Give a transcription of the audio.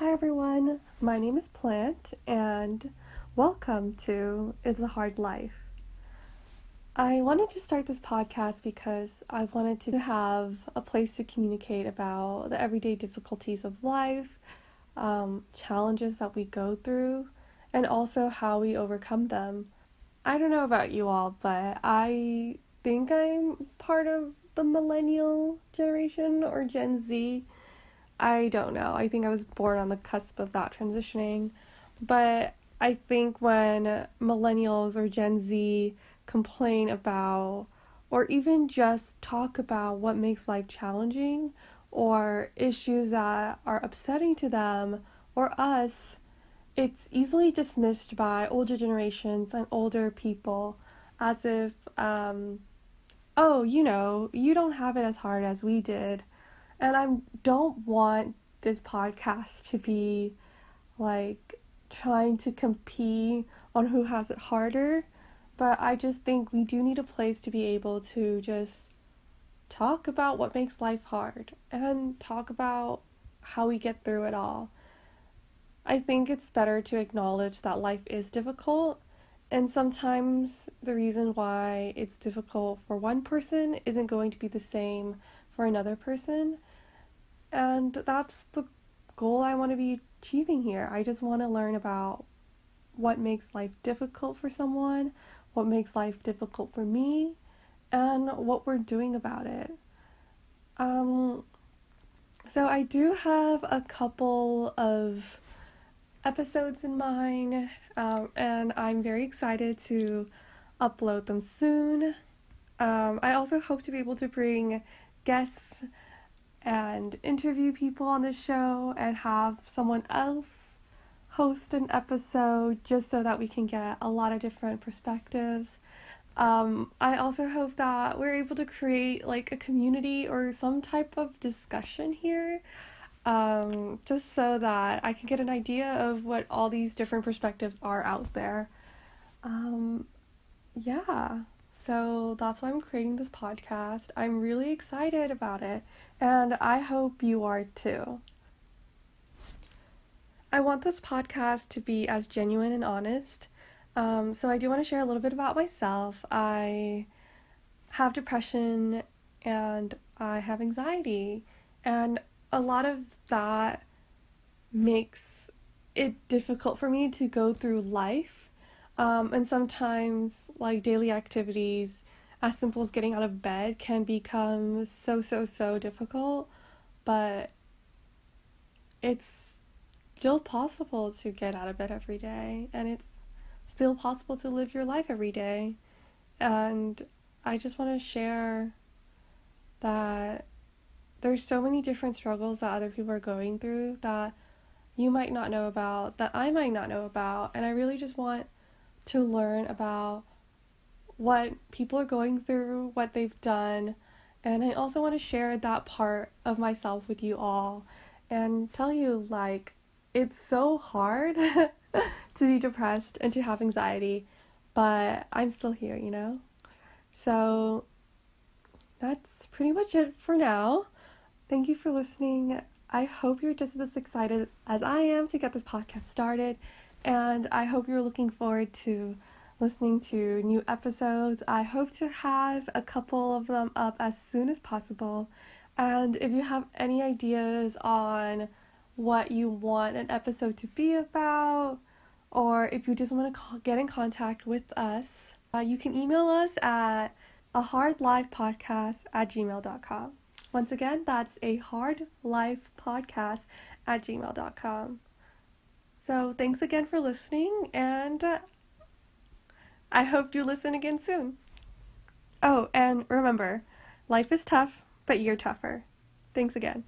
Hi everyone, my name is Plant and welcome to It's a Hard Life. I wanted to start this podcast because I wanted to have a place to communicate about the everyday difficulties of life, um, challenges that we go through, and also how we overcome them. I don't know about you all, but I think I'm part of the millennial generation or Gen Z I don't know. I think I was born on the cusp of that transitioning. But I think when millennials or Gen Z complain about, or even just talk about what makes life challenging or issues that are upsetting to them or us, it's easily dismissed by older generations and older people as if, um, oh, you know, you don't have it as hard as we did and I don't want this podcast to be like trying to compete on who has it harder, but I just think we do need a place to be able to just talk about what makes life hard and talk about how we get through it all. I think it's better to acknowledge that life is difficult, and sometimes the reason why it's difficult for one person isn't going to be the same for another person. And that's the goal I want to be achieving here. I just want to learn about what makes life difficult for someone, what makes life difficult for me, and what we're doing about it. Um, so I do have a couple of episodes in mind, um, and I'm very excited to upload them soon. Um, I also hope to be able to bring guests and interview people on the show and have someone else host an episode just so that we can get a lot of different perspectives. Um, I also hope that we're able to create like a community or some type of discussion here, um, just so that I can get an idea of what all these different perspectives are out there. Um, yeah, so that's why I'm creating this podcast. I'm really excited about it and I hope you are too. I want this podcast to be as genuine and honest. Um, so I do want to share a little bit about myself. I have depression and I have anxiety, and a lot of that makes it difficult for me to go through life. Um, and sometimes, like daily activities, as simple as getting out of bed can become so, so, so difficult, but it's still possible to get out of bed every day, and it's still possible to live your life every day. And I just want to share that there's so many different struggles that other people are going through that you might not know about, that I might not know about, and I really just want to learn about what people are going through, what they've done, and I also want to share that part of myself with you all and tell you like it's so hard to be depressed and to have anxiety, but I'm still here, you know? So that's pretty much it for now. Thank you for listening. I hope you're just as excited as I am to get this podcast started, and I hope you're looking forward to listening to new episodes. I hope to have a couple of them up as soon as possible. And if you have any ideas on what you want an episode to be about, or if you just want to get in contact with us, uh, you can email us at a hard life podcast at gmail.com. Once again, that's a hard life podcast at gmail.com. So, thanks again for listening, and uh, I hope you listen again soon. Oh, and remember, life is tough, but you're tougher. Thanks again.